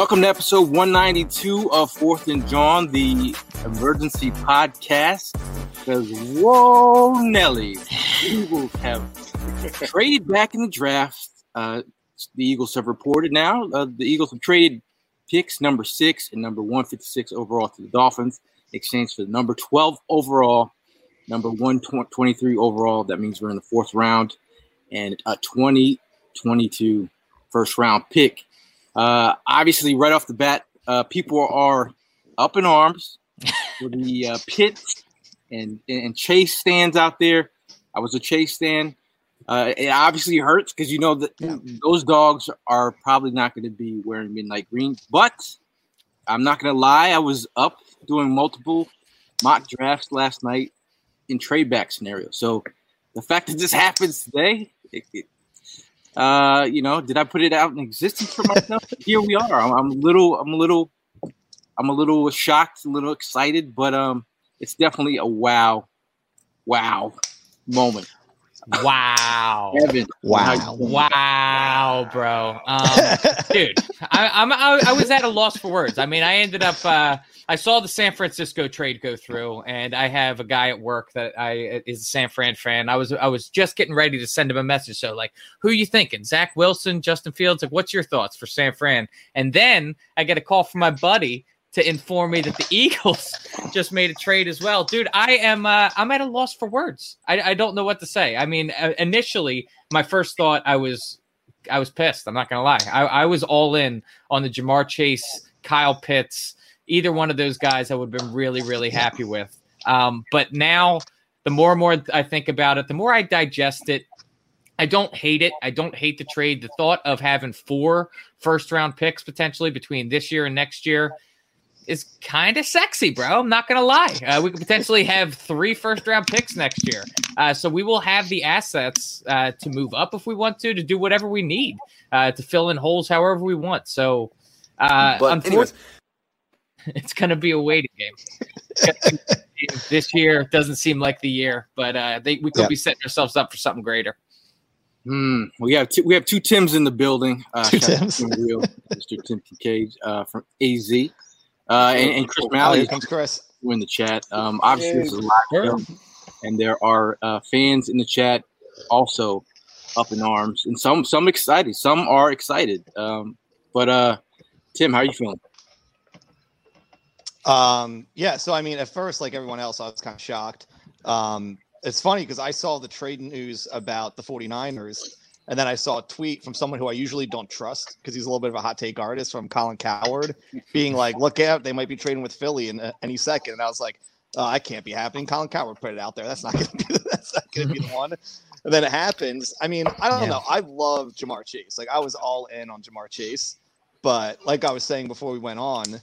Welcome to episode 192 of Fourth and John, the emergency podcast. Because, whoa, Nelly, the Eagles have traded back in the draft. Uh, the Eagles have reported now. Uh, the Eagles have traded picks number six and number 156 overall to the Dolphins, exchange for the number 12 overall, number 123 overall. That means we're in the fourth round, and a 2022 first round pick. Uh, obviously, right off the bat, uh, people are up in arms for the uh, and, and Chase stands out there. I was a Chase stand. Uh, it obviously hurts because you know that Yeah. those dogs are probably not going to be wearing midnight green. But I'm not going to lie, I was up doing multiple mock drafts last night in trade back scenarios. So the fact that this happens today, it, it, uh, you know, did I put it out in existence for myself? Here we are. I'm, I'm a little, I'm a little, I'm a little shocked, a little excited, but um, it's definitely a wow, wow moment. Wow. Evan, Wow. how you feeling? Wow, bro. Um, dude, I, I'm, I, I was at a loss for words. I mean, I ended up, uh, I saw the San Francisco trade go through, and I have a guy at work that I is a San Fran fan. I was, I was just getting ready to send him a message. So, like, who you thinking? Zach Wilson, Justin Fields? Like, what's your thoughts for San Fran? And then I get a call from my buddy to inform me that the Eagles just made a trade as well. Dude, I am uh, I'm at a loss for words. I, I don't know what to say. I mean, uh, initially, my first thought I was I was pissed. I'm not gonna lie. I, I was all in on the Ja'Marr Chase, Kyle Pitts, either one of those guys. I would have been really really happy with. Um, but now, the more and more I think about it, the more I digest it. I don't hate it. I don't hate the trade. The thought of having four first round picks potentially between this year and next year is kind of sexy, bro. I'm not gonna lie. Uh, we could potentially have three first round picks next year, uh, so we will have the assets uh, to move up if we want to, to do whatever we need uh, to fill in holes however we want. So, uh, But unfortunately, anyways, it's gonna be a waiting game. this year doesn't seem like the year, but uh, they, we could Yeah. be setting ourselves up for something greater. Hmm. We have two, we have two Tims in the building. Uh, Two Tims. Tim Real, Mr. Tim Kincaid uh, from AZ, uh, and, and Chris Malley here is comes Chris. in the chat. Um, obviously, this is a live show, and there are uh, fans in the chat also up in arms, and some some excited, some are excited. Um, but uh, Tim, how are you feeling? Um, yeah, so I mean, at first, like everyone else, I was kind of shocked. Um, it's funny because I saw the trade news about the 49ers, and then I saw a tweet from someone who I usually don't trust because he's a little bit of a hot take artist from Colin Cowherd, being like, "Look out, they might be trading with Philly in uh, any second. And I was like, oh, "I can't be happening." Colin Cowherd put it out there. That's not going to be. That's not going to be the one. And then it happens. I mean, I don't Yeah. know. I love Ja'Marr Chase. Like I was all in on Ja'Marr Chase, but like I was saying before we went on.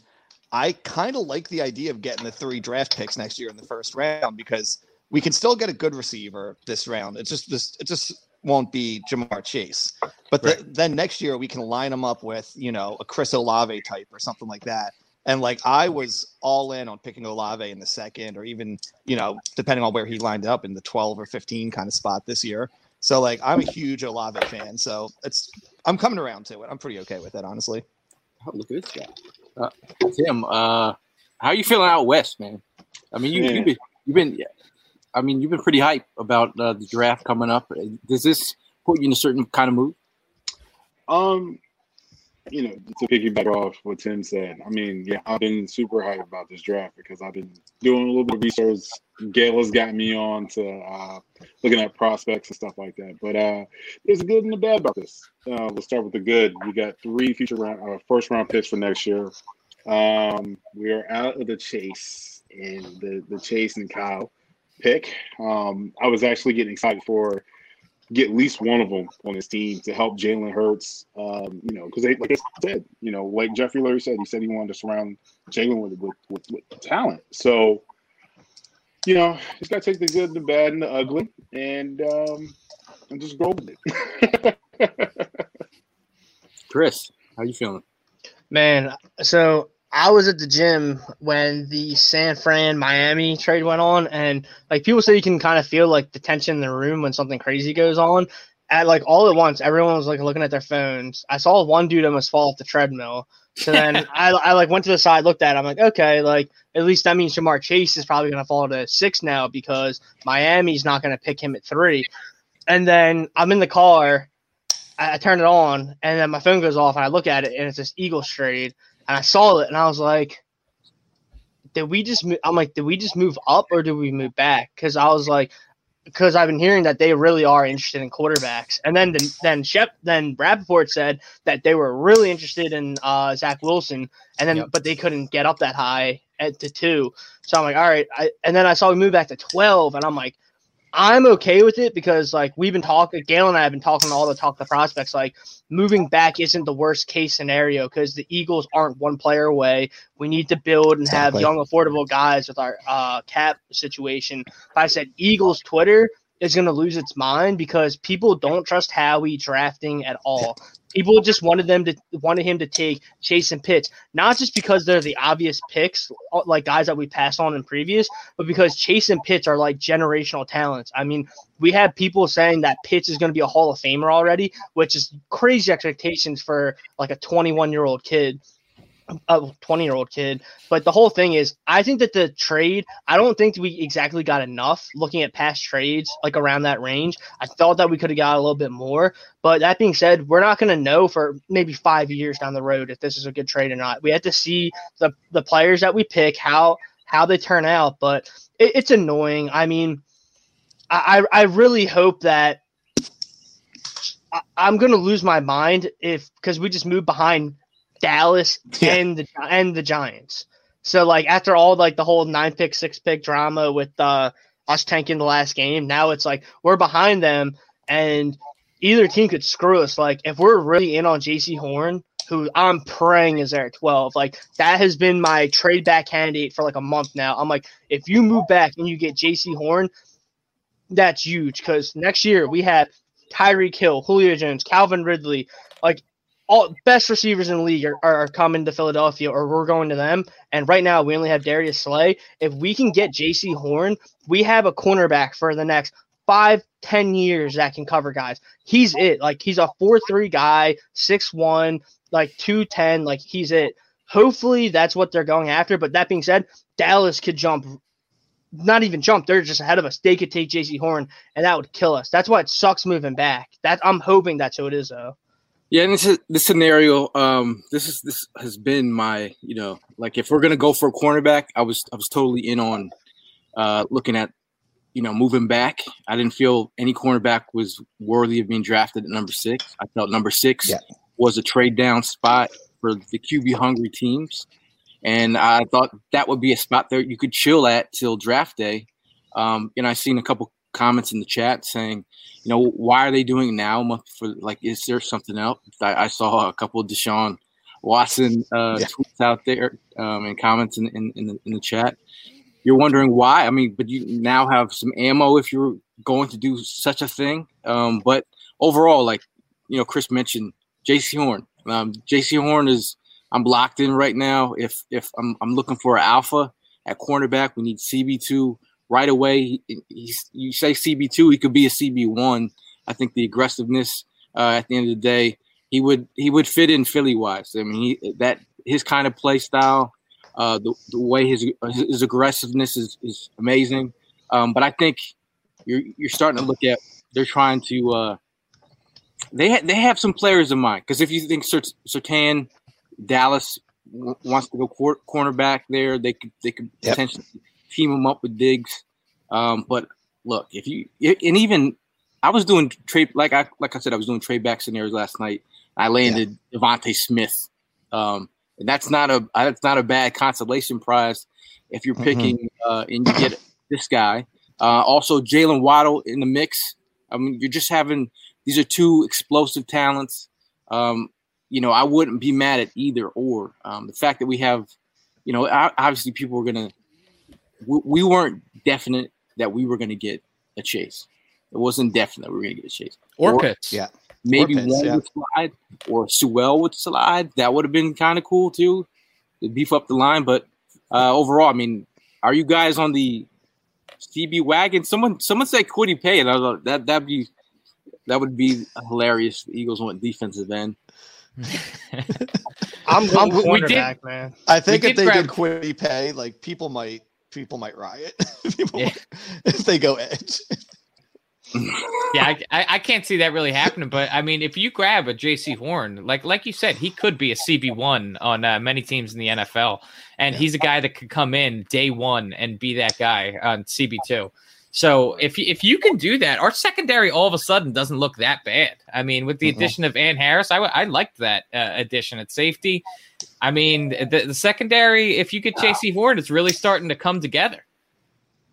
I kind of like the idea of getting the three draft picks next year in the first round because we can still get a good receiver this round. It's just this it just won't be Ja'Marr Chase. But the, then next year we can line them up with, you know, a Chris Olave type or something like that. And like I was all in on picking Olave in the second or even, you know, depending on where he lined up in the 12 or 15 kind of spot this year. So like I'm a huge Olave fan. So it's I'm coming around to it. I'm pretty okay with it, honestly. Oh, look at this guy. Uh, Tim, uh, how are you feeling out west, man? I mean, you, Man. you've been, you've been, I mean, you've been pretty hype about uh, the draft coming up. Does this put you in a certain kind of mood? Um, you know, to piggyback off what Tim said, I mean, yeah, I've been super hyped about this draft because I've been doing a little bit of research. Gail has got me on to uh, looking at prospects and stuff like that. But uh, there's good and bad about this. Uh, we'll start with the good. We got three future round, uh, first round picks for next year. Um, we are out of the chase and the the chase and Kyle pick. Um, I was actually getting excited for get at least one of them on his team to help Jalen Hurts. Um, you know, because they like I said, you know, like Jeffrey Lurie said, he said he wanted to surround Jalen with, with with with talent. So, you know, just gotta take the good, the bad, and the ugly, and um, and just go with it. Chris, how you feeling? Man, so I was at the gym when the San Fran Miami trade went on, and like people say, you can kind of feel like the tension in the room when something crazy goes on. At like all at once, everyone was like looking at their phones. I saw one dude almost fall off the treadmill. So then I, I like went to the side, looked at. It, I'm like, okay, like at least that means Ja'Marr Chase is probably going to fall to six now because Miami's not going to pick him at three. And then I'm in the car, I, I turn it on, and then my phone goes off, and I look at it, and it's this Eagles trade and I saw it and I was like, did we just move? I'm like, did we just move up or did we move back? Because I was like, because I've been hearing that they really are interested in quarterbacks. And then the, then Shep then Rapoport said that they were really interested in uh, Zach Wilson, and then Yep. but they couldn't get up that high at to two. So I'm like, all right. I, and then I saw we move back to twelve, and I'm like. I'm okay with it because like we've been talking, Gail and I have been talking all the talk the prospects. Like moving back isn't the worst case scenario because the Eagles aren't one player away. We need to build and have young, affordable guys with our uh, cap situation. I said Eagles Twitter is going to lose its mind because people don't trust Howie drafting at all. People just wanted them to wanted him to take Chase and Pitts, not just because they're the obvious picks, uh, like guys that we passed on in previous, but because Chase and Pitts are like generational talents. I mean, we have people saying that Pitts is going to be a Hall of Famer already, which is crazy expectations for like a 21 year old kid, a 20 year old kid. But the whole thing is, I think that the trade, I don't think we exactly got enough looking at past trades like around that range. I thought that we could have got a little bit more. But that being said, we're not going to know for maybe five years down the road if this is a good trade or not. We have to see the, the players that we pick, how how they turn out. But it, it's annoying. I mean, I, I really hope that I, I'm going to lose my mind if because we just moved behind Dallas Yeah. and the and the Giants. So like after all like the whole nine pick six pick drama with uh, us tanking the last game, now it's like we're behind them and either team could screw us. Like if we're really in on Jaycee Horn, who I'm praying is there at 12, like that has been my trade back candidate for like a month now. I'm like, if you move back and you get Jaycee Horn, that's huge because next year we have Tyreek Hill, Julio Jones, Calvin Ridley, like all best receivers in the league are, are coming to Philadelphia or we're going to them. And right now we only have Darius Slay. If we can get Jaycee Horn, we have a cornerback for the next five, ten years that can cover guys. He's it. Like he's a four three guy, six one, like two ten. Like he's it. Hopefully that's what they're going after. But that being said, Dallas could jump not even jump. They're just ahead of us. They could take Jaycee Horn, and that would kill us. That's why it sucks moving back. That I'm hoping that's who it is, though. Yeah, and this is this scenario. Um, this is this has been my, you know, like if we're gonna go for a cornerback, I was I was totally in on uh, looking at, you know, moving back. I didn't feel any cornerback was worthy of being drafted at number six. I felt number six Yeah. was a trade down spot for the QB hungry teams, and I thought that would be a spot there you could chill at till draft day. Um, and I seen a couple comments in the chat saying, you know, why are they doing now? For like, is there something else? I, I saw a couple of Deshaun Watson uh, Yeah. tweets out there um, and comments in, in, in, the, in the chat. You're wondering why? I mean, but you now have some ammo if you're going to do such a thing. Um, but overall, like you know, Chris mentioned Jaycee Horn. Um, Jaycee Horn is I'm locked in right now. If if I'm I'm looking for an alpha at cornerback, we need CB two right away. He, he's, you say CB two, he could be a CB one. I think the aggressiveness uh, at the end of the day he would he would fit in Philly wise. I mean, he, that his kind of play style, uh, the, the way his his aggressiveness is, is amazing. Um, but I think you're you're starting to look at they're trying to uh, they ha- they have some players in mind because if you think Surtain, Dallas w- wants to go cor- cornerback there, they could they could Yep. potentially team him up with Diggs. Um, but look, if you and even I was doing trade like I like I said I was doing trade back scenarios last night. I landed DeVonta Smith, um, and that's not a that's not a bad consolation prize if you're Mhm. picking uh, and you get this guy. Uh, also, Jaylen Waddle in the mix. I mean, you're just having these are two explosive talents. Um, you know, I wouldn't be mad at either or. Um, the fact that we have, you know, obviously people were gonna, we, we weren't definite that we were gonna get a chase. It wasn't definite we were gonna get a chase. Or Or- Pitts. Yeah. Maybe Pitts, one yeah. would slide or Sewell would slide. That would have been kind of cool too, to beef up the line. But uh, overall, I mean, are you guys on the CB wagon? Someone someone said Kwity Paye, and I was like, that that'd be that would be hilarious. the Eagles went defensive end. I'm, I'm We- we did- man. I think We if did they grab- did Kwity Paye, like people might people might riot people Yeah. if they go edge. yeah, I, I, can't see that really happening. But I mean, if you grab a Jaycee Horn, like like you said, he could be a CB one on uh, many teams in the NFL, and he's a guy that could come in day one and be that guy on CB two. So if you, if you can do that, our secondary all of a sudden doesn't look that bad. I mean, with the Mhm. addition of Ann Harris, I, w- I liked that uh, addition at safety. I mean, the, the secondary, if you get Jaycee Horn, it's really starting to come together.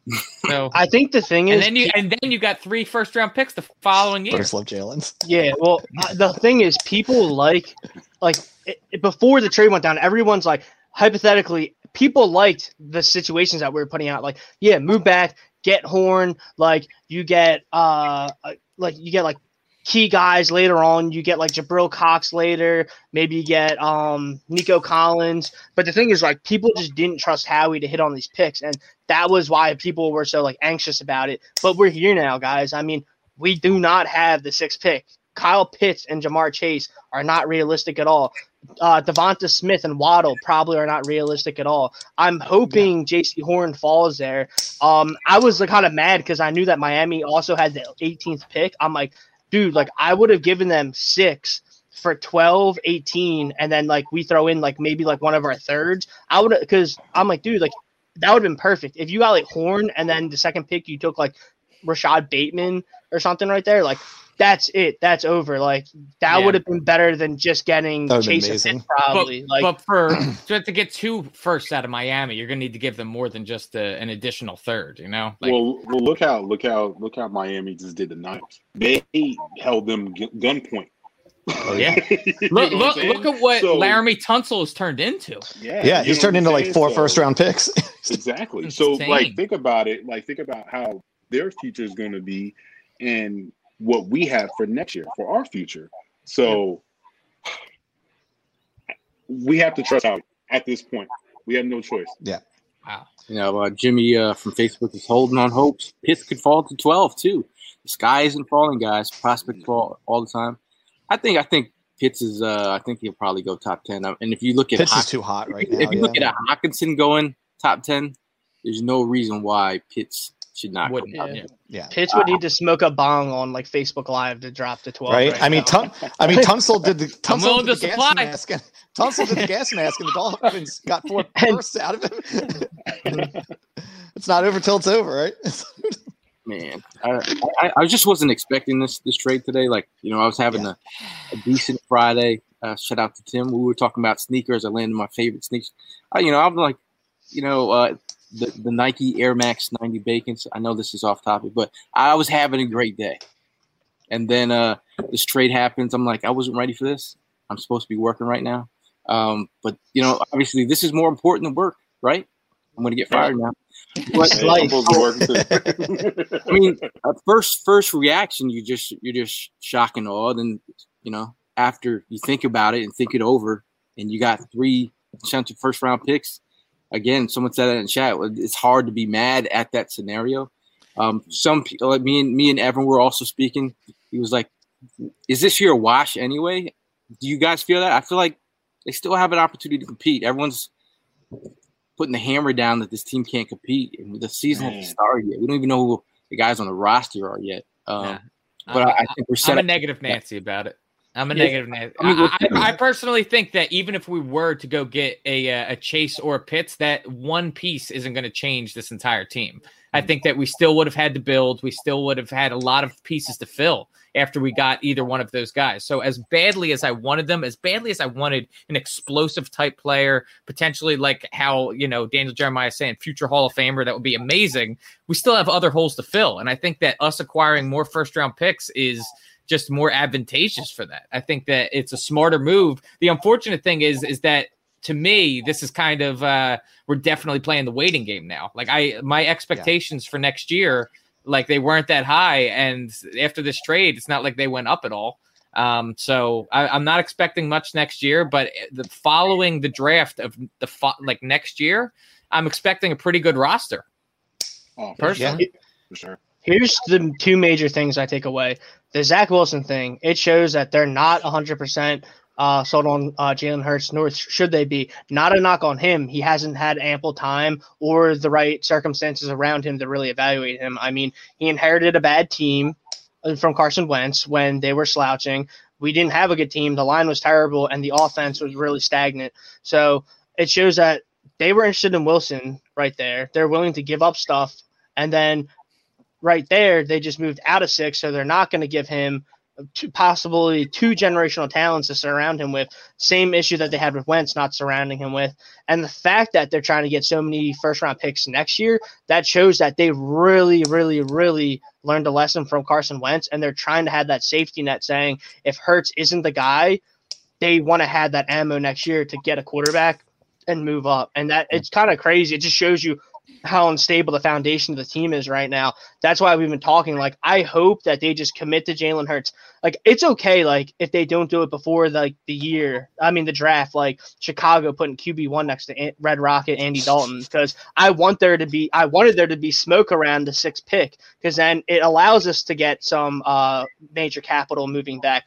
So I think the thing is, and then you and then you got three first round picks the following year. First love Jalen's. Yeah, well, uh, the thing is, people like, like it, it- before the trade went down, everyone's like, hypothetically, people liked the situations that we were putting out. Like, yeah, move back, get Horn. Like, you get, uh, uh, like you get like key guys later on. You get like Jabril Cox later. Maybe you get um Nico Collins. But the thing is, like, people just didn't trust Howie to hit on these picks, and that was why people were so like anxious about it. But we're here now, guys. I mean we do not have the sixth pick. Kyle Pitts and Ja'Marr Chase are not realistic at all. Uh, Devonta Smith and Waddle probably are not realistic at all. I'm hoping Jaycee Horn falls there. Um, I was like, kind of mad because I knew that Miami also had the 18th pick. I'm like, dude, like I would have given them six for 12, 18, and then like we throw in like maybe like one of our thirds. I would because I'm like, dude, like that would have been perfect if you got like Horn and then the second pick you took like Rashod Bateman or something right there. Like that's it. That's over. Like that Yeah. would have been better than just getting That Chase and amazing. Pitts, probably. but, like but for to, to get two firsts out of Miami, you're gonna need to give them more than just a, an additional third. You know, like well, well, look how look how look how Miami just did the Niners. They held them gu- gunpoint. Oh, yeah. Look look look at what So- Laremy Tunsil has turned into. Yeah, Yeah, he's turned into like saying? four So- first round picks. Exactly. So, Insane. like, think about it. Like, think about how their future is going to be, and what we have for next year for our future. So, we have to trust out at this point. We have no choice. Yeah. Wow. You know, uh, Jimmy uh, from Facebook is holding on hopes. Pitts could fall to twelve too. The sky isn't falling, guys. Prospect fall all the time. I think. I think Pitts is. Uh, I think he'll probably go top ten. Uh, And if you look at Pitts is too hot right if, now. if you look at a Hockenson going top ten, there's no reason why Pitts should not go Wouldn't yeah. 10. yeah. Pitts would need to smoke a bong on like Facebook Live to drop to 12. Right? Right, I mean, now. Tun- I mean, Tunsil did the Tunsil did to the gas supply. mask. And, Tunsil did the gas mask, and the Dolphins got four bursts out of him. it's not over till it's over, right? Man, I, I, I just wasn't expecting this this trade today. Like, you know, I was having a, a decent Friday. Uh, shout out to Tim. We were talking about sneakers. I landed my favorite sneakers. I, you know, I'm like, you know, uh, the the Nike Air Max 90 Bacons. I know this is off topic, but I was having a great day. And then uh, this trade happens. I'm like, I wasn't ready for this. I'm supposed to be working right now. Um, but you know, obviously, this is more important than work, right? I'm going to get fired now. But, It's life. I'm supposed to work. I mean, at first first reaction, you just you're just shocked and awed, and you know after you think about it and think it over, and you got three potential first round picks. Again, someone said that in chat. It's hard to be mad at that scenario. Um, some people, like me and me and Evan, were also speaking. He was like, "Is this year a wash anyway?" do you guys feel that? I feel like they still have an opportunity to compete. Everyone's putting the hammer down that this team can't compete, and the season hasn't started yet. We don't even know who the guys on the roster are yet. Um, Yeah. But I, I think we're set I'm a negative Nancy about it. I'm a Yeah. negative Nancy. I I, I, personally think that even if we were to go get a uh, a Chase or a Pitts, that one piece isn't going to change this entire team. I think that we still would have had to build. We still would have had a lot of pieces to fill after we got either one of those guys. So as badly as I wanted them, as badly as I wanted an explosive type player, potentially like how you know Daniel Jeremiah is saying, future Hall of Famer, that would be amazing. We still have other holes to fill, and I think that us acquiring more first round picks is just more advantageous for that. I think that it's a smarter move. The unfortunate thing is is that to me, this is kind of uh we're definitely playing the waiting game now. Like I my expectations for next year, like they weren't that high. And after this trade, it's not like they went up at all. Um, so I, I'm not expecting much next year, but the following the draft of the fo- like next year, I'm expecting a pretty good roster. Oh, Personally, sure. For sure. Here's the two major things I take away. The Zach Wilson thing, it shows that they're not 100% uh, sold on uh, Jalen Hurts, nor should they be. Not a knock on him. He hasn't had ample time or the right circumstances around him to really evaluate him. I mean, he inherited a bad team uh, from Carson Wentz when they were slouching. We didn't have a good team. The line was terrible, and the offense was really stagnant. So it shows that they were interested in Wilson right there. They're willing to give up stuff. And then right there, they just moved out of six, so they're not going to give him two, possibly two generational talents to surround him with. Same issue that they had with Wentz, not surrounding him with. And the fact that they're trying to get so many first round picks next year, that shows that they really, really, really learned a lesson from Carson Wentz, and they're trying to have that safety net saying if Hurts isn't the guy, they want to have that ammo next year to get a quarterback and move up. And that it's kind of crazy. It just shows you how unstable the foundation of the team is right now. That's why we've been talking. Like, I hope that they just commit to Jalen Hurts. Like, it's okay. Like, if they don't do it before like the year, I mean the draft. Like Chicago putting QB one next to Red Rocket, Andy Dalton, because I want there to be. I wanted there to be smoke around the sixth pick, because then it allows us to get some uh major capital moving back.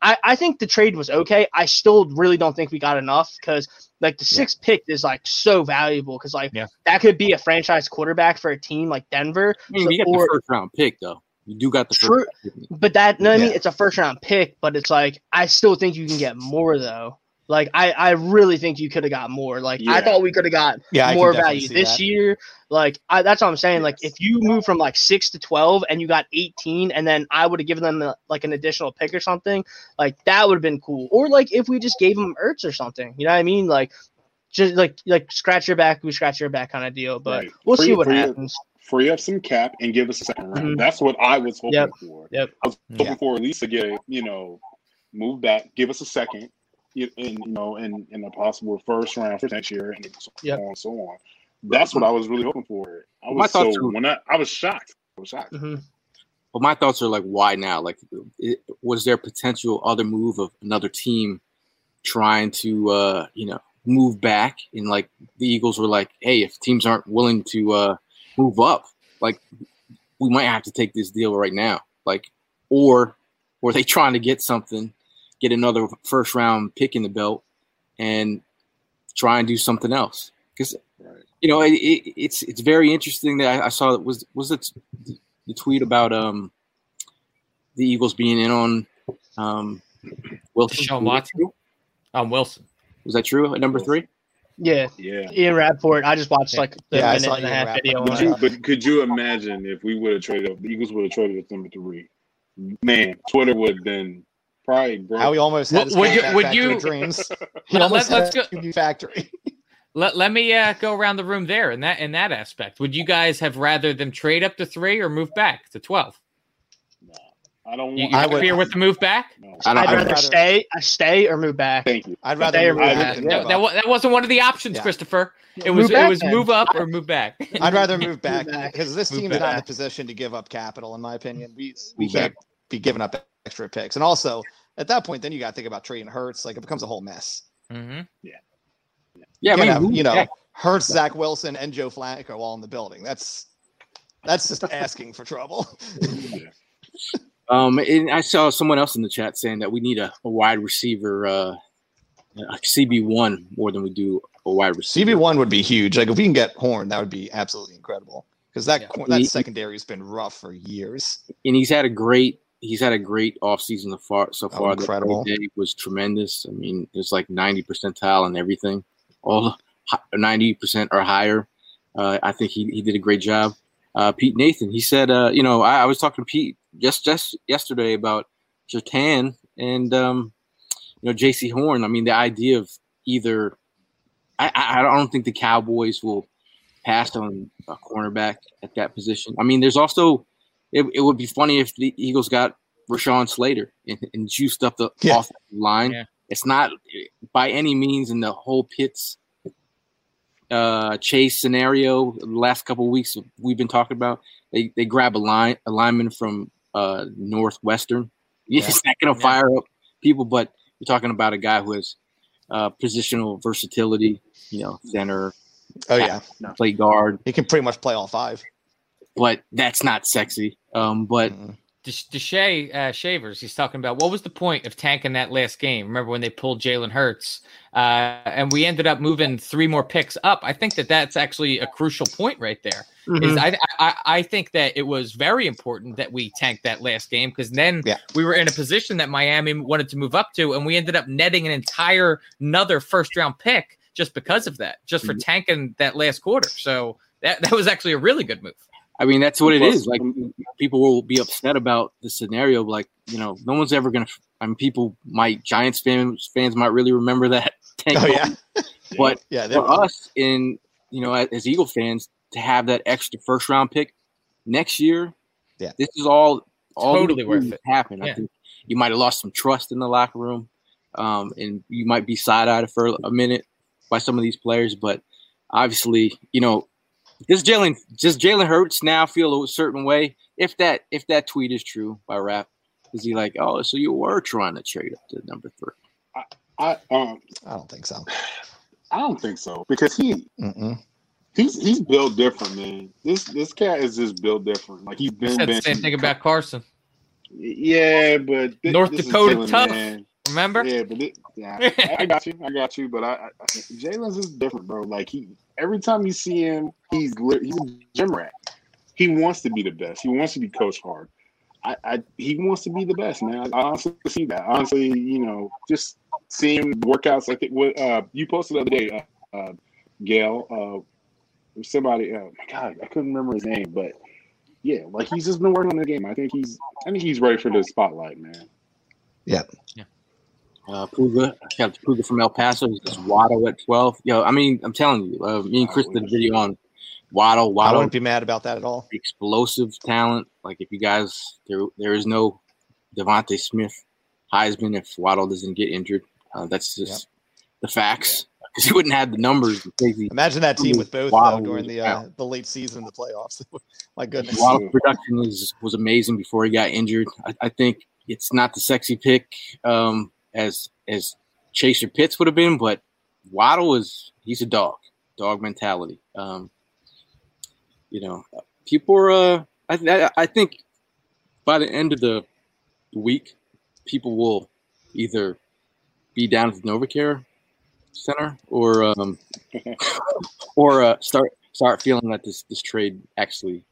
I, I think the trade was okay. I still really don't think we got enough because like the sixth pick is like so valuable because like Yeah. that could be a franchise quarterback for a team like Denver. I mean, So- you got or- the first round pick though. You do got the True. first round pick. but that no, I mean it's a first round pick, but it's like I still think you can get more though. Like I, I really think you could have got more. Like I thought we could have got Yeah, more value this that. year. Like I, that's what I'm saying. Like if you move from like six to twelve and you got 18, and then I would have given them uh, like an additional pick or something, like that would have been cool. Or like if we just gave them Ertz or something, you know what I mean? Like just like like scratch your back, we scratch your back kind of deal. But Right. we'll Free- see what free- happens. Free up some cap and give us a second round. Mhm. That's what I was hoping Yep. for. Yep. I was hoping Yeah. for at least to get you know, move back, give us a second, you- and you know, and, and a possible first round for next year, and so Yep. on and so on. That's what I was really hoping for. I My was so are- when I, I was shocked. I was shocked. hmm But my thoughts are like, why now? Like, it, was there potential other move of another team trying to, uh, you know, move back? And like the Eagles were like, hey, if teams aren't willing to uh, move up, like we might have to take this deal right now. Like, or were they trying to get something, get another first round pick in the belt, and try and do something else? Because Right. you know, it, it, it's it's very interesting that I, I saw it was was it the tweet about um the Eagles being in on um Wilson. Deshaun Watson? Um, Wilson. Was that true at number three? Yeah, Yeah. Ian Radford. I just watched like the Yeah, minute and a half Rapoport. video Could you, but could you imagine if we would have traded up, the Eagles would have traded at number three? Man, Twitter would have been probably broke. How he almost had his Would you- would factory you- dreams. He Let- almost let's go- factory. Let, let me uh, go around the room there in that in that aspect. Would you guys have rather them trade up to three or move back to twelve? No, I don't You, want. you I would- happier with the move back? No. I don't. I'd I'd rather rather- stay, uh, stay or move back. Thank you. I'd rather They move back Uh, that, that, that wasn't one of the options, Yeah. Christopher. It Move was it was then. move up or move back. I'd rather move back back. because this Move team's not in a position to give up capital, in my opinion. We we Move can't be giving up extra picks, and also at that point, then you got to think about trading Hurts. Like it becomes a whole mess. hmm Yeah, I You mean, have, move you know, back. Hurts, Zach Wilson, and Joe Flacco all in the building. That's that's just asking for trouble. Um, and I saw someone else in the chat saying that we need a, a wide receiver, uh, a CB one more than we do a wide receiver. CB one would be huge. Like if we can get Horn, that would be absolutely incredible. Because that Yeah. that He- secondary has been rough for years. and he's had a great he's had a great offseason so far so Oh, far. The incredible. day was tremendous. I mean, there's like 90 percentile and everything, all 90 percent or higher. Uh, I think he, he did a great job. Uh, Pete Nathan, he said, uh, you know, I, I was talking to Pete just just yesterday about Jatan and um, you know Jaycee Horn. I mean, the idea of either I, I I don't think the Cowboys will pass on a cornerback at that position. I mean, there's also it, it would be funny if the Eagles got Rashawn Slater and, and juiced up the Yeah. offensive line. Yeah. It's not by any means in the whole Pitts uh, chase scenario. The last couple of weeks we've been talking about, they they grab a line a lineman from uh, Northwestern. Yeah, It's not going to Yeah. fire up people, but you're talking about a guy who has uh, positional versatility. You know, center, Oh yeah, play guard, he can pretty much play all five. But that's not sexy. Um, but Mm. Desha Deshay uh, Shavers, he's talking about what was the point of tanking that last game? Remember when they pulled Jalen Hurts, uh, and we ended up moving three more picks up. I think that that's actually a crucial point right there. Is Mm-hmm. I, I I think that it was very important that we tanked that last game because then Yeah. we were in a position that Miami wanted to move up to, and we ended up netting an entire another first round pick just because of that, just Mm-hmm. for tanking that last quarter. So that that was actually a really good move. I mean, that's what it Plus- is. Like people will be upset about the scenario. Like you know, no one's ever gonna. I mean, people might Giants fans fans might really remember that. tank Oh yeah, but yeah. they- for us, in you know, as, as Eagle fans, to have that extra first round pick next year, Yeah. this is all all Totally need worth it. Happen. Yeah. I think you might have lost some trust in the locker room, um, and you might be side eyed for a minute by some of these players. But obviously, you know, does Jalen does Jalen Hurts now feel a certain way? If that if that tweet is true by Rap, is he like, oh, so you were trying to trade up to number three? I um I don't think so. I don't think so because he Mm-mm. he's he's built different, man. This this cat is just built different. Like he's I been, said the same thing about Carson. yeah, but thi- North this is Dakota Jalen, tough. man. Remember? Yeah, but it, yeah, I, I got you. I got you. But I, I Jalen's is different, bro. Like he, every time you see him, he's lit, he's a gym rat. He wants to be the best. He wants to be coached hard. I, I he wants to be the best, man. I honestly see that. Honestly, you know, just seeing workouts I think what uh, you posted the other day, uh, uh, Gail. Uh, somebody, oh my god, I couldn't remember his name, but yeah, like he's just been working on the game. I think he's, I think he's ready for the spotlight, man. Uh, Puga, got Puga from El Paso. He's Waddle at twelve. Yo, I mean, I'm telling you, uh, me and Chris did a video on Waddle. Waddle. I wouldn't be mad about that at all. explosive talent. Like if you guys, there, there is no DeVonta Smith Heisman if Waddle doesn't get injured. Uh, that's just the facts because he wouldn't have the numbers. to take the- Imagine that team with both Waddle though, during the uh, the late season, the playoffs. My goodness. Waddle production is was amazing before he got injured. I, I think it's not the sexy pick um, as as Chaser Pitts would have been, but Waddle is he's a dog, dog mentality. Um, you know, people are. Uh, I, I I think by the end of the week, people will either be down at the NovaCare Center or um, or uh, start start feeling that this this trade actually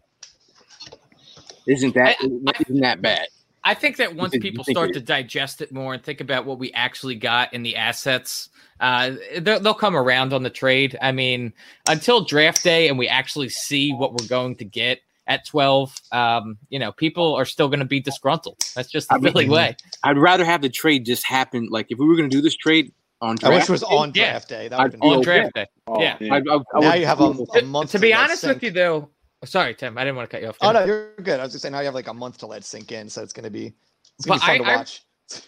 isn't that isn't that bad. I think that once think- people start to digest it more and think about what we actually got in the assets, uh, they'll, they'll come around on the trade. I mean, until draft day and we actually see what we're going to get at 12, um, you know, people are still going to be disgruntled. That's just the I mean, way. I'd rather have the trade just happen. Like if we were going to do this trade on I draft, wish it was on Yeah. draft day. That I'd would have been On draft day. Oh, Yeah. man. I, I, I Now you have feel- a, a month. to be honest sink. with you, though, sorry, Tim, I didn't want to cut you off. Oh no, you're good. I was just saying now you have like a month to let sink in, so it's gonna be it's gonna But be fun I- to I-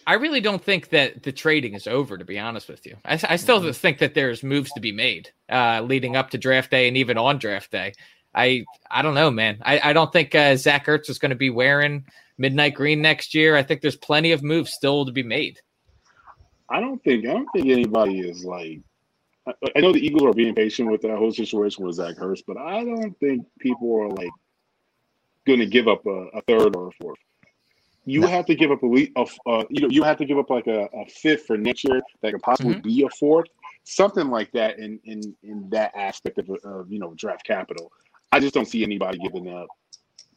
I really don't think that the trading is over, to be honest with you. I, I still Mm-hmm. think that there's moves to be made uh, leading up to draft day and even on draft day. I I don't know, man. I, I don't think uh, Zach Ertz is going to be wearing midnight green next year. I think there's plenty of moves still to be made. I don't think I don't think anybody is like. I, know the Eagles are being patient with that whole situation with Zach Ertz, but I don't think people are like going to give up a, a third or a fourth. you No. have to give up a uh, you know you have to give up like a, a fifth for next year that could possibly Mhm. be a fourth, something like that in in in that aspect of, of you know draft capital. I just don't see anybody giving up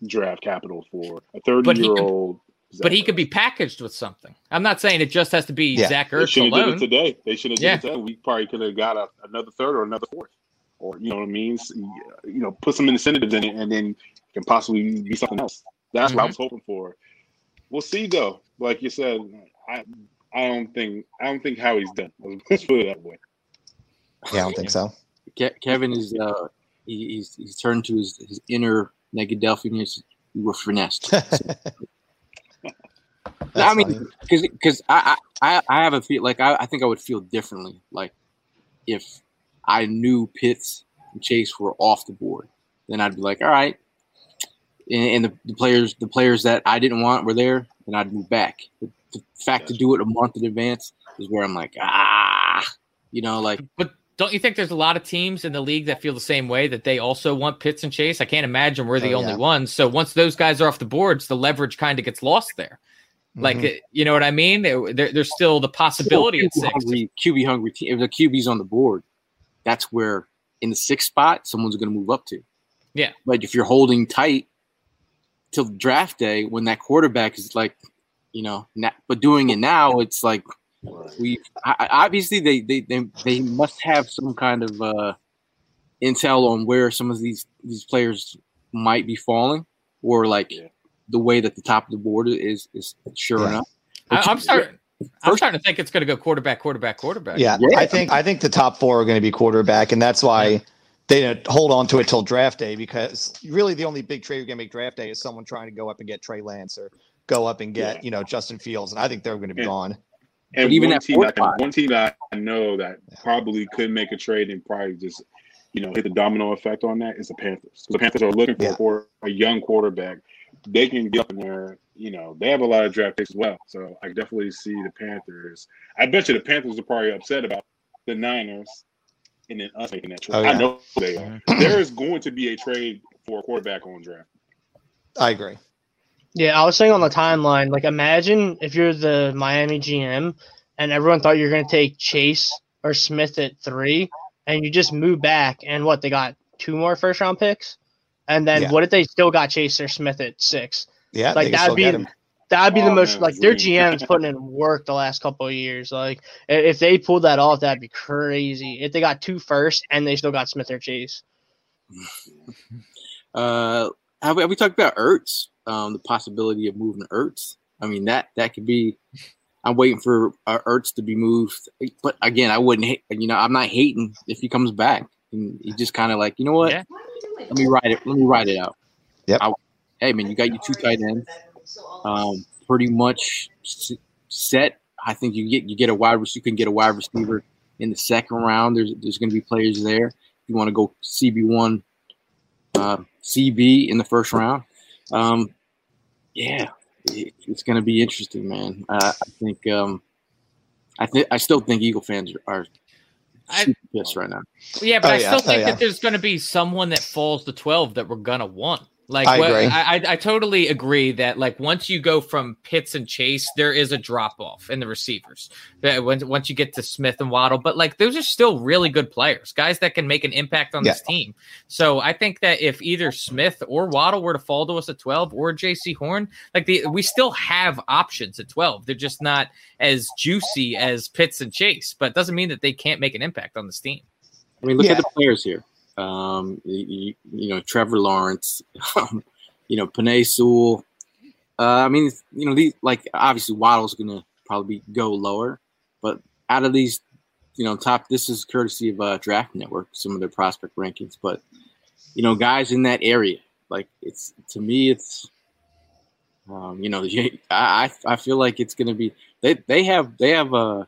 draft capital for a thirty year could- old. But he could be packaged with something. I'm not saying it just has to be Yeah. Zach They Ertz should have did alone. it today. They should have did Yeah. it today. We probably could have got a, another third or another fourth, or you know what I mean. S- You know, put some incentives in it, and then it can possibly be something else. That's what I Mhm. was hoping for. We'll see, though. Like you said, I I don't think I don't think Howie's done. Let's put it that way. Yeah, I don't think so. Ke- Kevin is uh he, he's he's turned to his, his inner Negadelphian. You were finessed. That's I mean, because because I, I I- I have a feel like I, I think I would feel differently like if I knew Pitts and Chase were off the board, then I'd be like, all right, and, and the, the players the players that I didn't want were there, then I'd move back. But the fact to do it a month in advance is where I'm like, ah, you know, like But don't you think there's a lot of teams in the league that feel the same way that they also want Pitts and Chase? I can't imagine we're the Oh, only yeah. ones. So once those guys are off the boards, the leverage kind of gets lost there. Like, Mhm. uh, you know what I mean? There, there- there's still the possibility at QB six. hungry, QB hungry team. If the QB's on the board, that's where in the sixth spot someone's going to move up to. Yeah. But if you're holding tight till draft day, when that quarterback is like, you know, na- but doing it now, it's like we I, I- obviously they, they they they must have some kind of uh, intel on where some of these these players might be falling, or like Yeah. The way that the top of the board is is sure Yeah. enough. I, I'm starting. I'm First- starting to think it's going to go quarterback, quarterback, quarterback. Yeah, Yeah. I think I think the top four are going to be quarterback, and that's why they didn't hold on to it till draft day because really the only big trade you're going to make draft day is someone trying to go up and get Trey Lance or go up and get Yeah. you know Justin Fields, and I think they're going to be Yeah. gone. And But even one at team, four I, one team that I know that probably could make a trade and probably just, you know, hit the domino effect on that is the Panthers. 'Cause the Panthers are looking for Yeah. a, a young quarterback. They can get up in there. You know, they have a lot of draft picks as well. So I definitely see the Panthers. I bet you the Panthers are probably upset about the Niners and then us making that trade. Oh, yeah. I know they are. Mm-hmm. there is going to be a trade for a quarterback on draft. I agree. Yeah, I was saying on the timeline, like imagine if you're the Miami GM and everyone thought you were going to take Chase or Smith at three, and you just move back and what they got two more first round picks, and then Yeah. what if they still got Chase or Smith at six? Yeah, Like that'd be that'd be the Oh, most man, like their green. GM's putting in work the last couple of years. Like if they pulled that off, that'd be crazy. If they got two first and they still got Smith or Chase. Uh, have we, have we talked about Ertz? Um, the possibility of moving Ertz. I mean that that could be. I'm waiting for uh, Ertz to be moved, but again, I wouldn't hate. You know, I'm not hating if he comes back. And he just kind of like, you know what? Yeah. Let me write it. Let me write it out. Yep. I- hey man, you got your two tight ends. Um, pretty much set. I think you get you get a wide receiver. You can get a wide receiver in the second round. There's there's going to be players there. If you want to go CB one, uh, CB in the first round. Um, yeah, it, it's going to be interesting, man. Uh, I think um, I think I still think Eagle fans are, are I- super right now. Yeah, but Oh, I yeah. still Oh, think yeah. that there's going to be someone that falls to 12 that we're going to want. Like, I what- I, I, I totally agree that like once you go from Pitts and Chase, there is a drop off in the receivers. That when, once you get to Smith and Waddle, but like those are still really good players, guys that can make an impact on Yeah. this team. So I think that if either Smith or Waddle were to fall to us at 12 or Jaycee Horn, like the we still have options at 12. They're just not as juicy as Pitts and Chase, but it doesn't mean that they can't make an impact on this team. I mean, look Yeah. at the players here. Um, you, you know, Trevor Lawrence, um, you know, Penei Sewell. Uh, I mean, you know, these like obviously Waddle's to probably go lower, but out of these, you know, top. This is courtesy of uh, Draft Network, some of their prospect rankings, but you know, guys in that area, like it's to me, it's. Um, you know, I I feel like it's to be they they have they have uh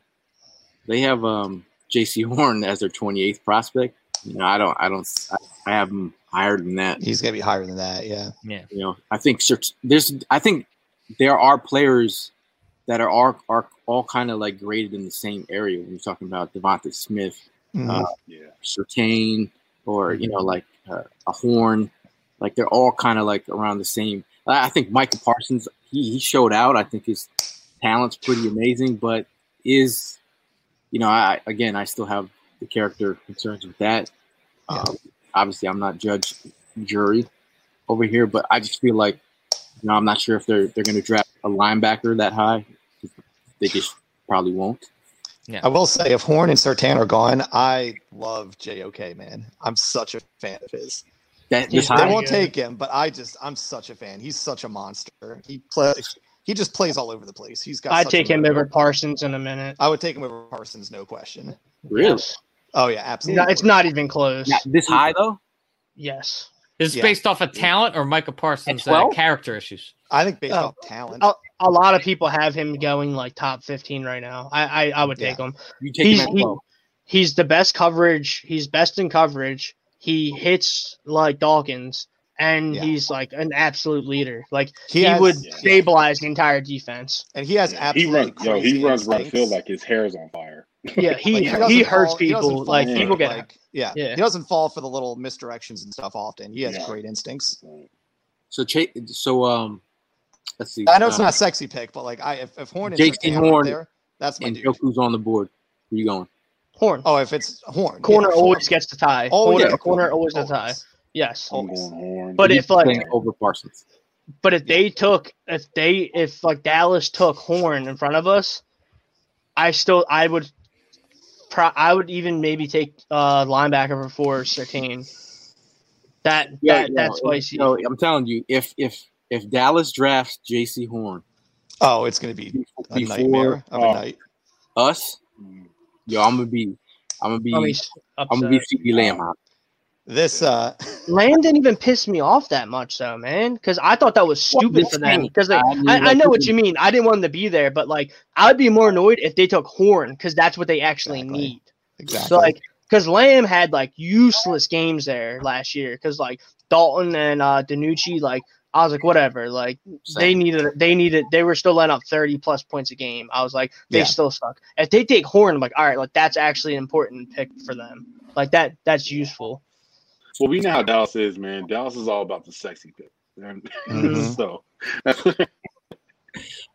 they have um Jaycee Horn as their 28th prospect. You know, I don't, I don't, I, I have him higher than that. He's going to be higher than that. Yeah. Yeah. You know, I think cert- there's, I think there are players that are are, are all kind of like graded in the same area when you're talking about DeVonta Smith, Mhm. uh, Yeah. Surtain, or you know, like uh, a Horn. Like they're all kind of like around the same. I I think Michael Parsons, he, he showed out. I think his talent's pretty amazing, but is you know, I again, I still have the character concerns with that. Um, obviously, I'm not judge, jury over here, but I just feel like you know, I'm not sure if they're they're going to draft a linebacker that high. They just probably won't. Yeah. I will say, if Horn and Surtain are gone, I love JOK, man. I'm such a fan of his. That He's They won't good. take him, but I just, I'm such a fan. He's such a monster. He plays, he just plays all over the place. He's got. I'd such a take him over Parsons in a minute. I would take him over Parsons, no question. really? Yes. Oh yeah, absolutely. No, it's not even close. Not this high though. Yes. Is Yeah. based off of talent or Micah Parsons' uh, character issues? I think based Oh. off talent. A, a lot of people have him going like top 15 right now. I I, I would take Yeah. him. You take He's, him at he- he's the best coverage. He's best in coverage. He hits like Dawkins, and Yeah. he's like an absolute leader. Like He he, has- would yeah. stabilize the entire defense. and he has He runs, yo, crazy he runs right instincts. field like his hair is on fire. Yeah, he Like, he, doesn't hurts fall- people. fall Like for, people get like, yeah, Yeah. he doesn't fall for the little misdirections and stuff often. He has Yeah. great instincts. So Cha- so um, let's see. I know it's uh, not a sexy pick, but like I, if, if Horn and Jaycee Horn there, that's my and dude. Joku's on the board. Where you going? horn. Oh, if it's Horn, corner yeah, always gets the tie. Oh, corner, yeah, corner corner, always the tie. Always. Yes. I'm Always. going horn. But if like over Parsons, But if they took, if they, if like Dallas took Horn in front of us, I still, I would, pro, I would even maybe take uh linebacker before Surtain. That that that's spicy. No, I'm telling you, if if if Dallas drafts Jaycee Horn, Oh, it's gonna be a Before, nightmare of a oh. night. us, yo, I'm gonna be, I'm gonna be, I mean, I'm gonna be upset. CeeDee Lamb. hot. This uh, Lamb didn't even piss me off that much, though, man. Because I thought that was stupid for them. Because like, I mean, I, I know what you mean. I didn't want them to be there, but like, I'd be more annoyed if they took Horn because that's what they actually Exactly. need. exactly. So like, because Lamb had like useless games there last year. Because like Dalton and uh DiNucci, like I was like, whatever. Like they needed, they needed, they were still letting up thirty plus points a game. I was like, they Yeah. still suck. If they take Horn, I'm like, all right, like that's actually an important pick for them. Like that, that's useful. Well, we know how Dallas is, man. Dallas is all about the sexy pick. And Mhm. so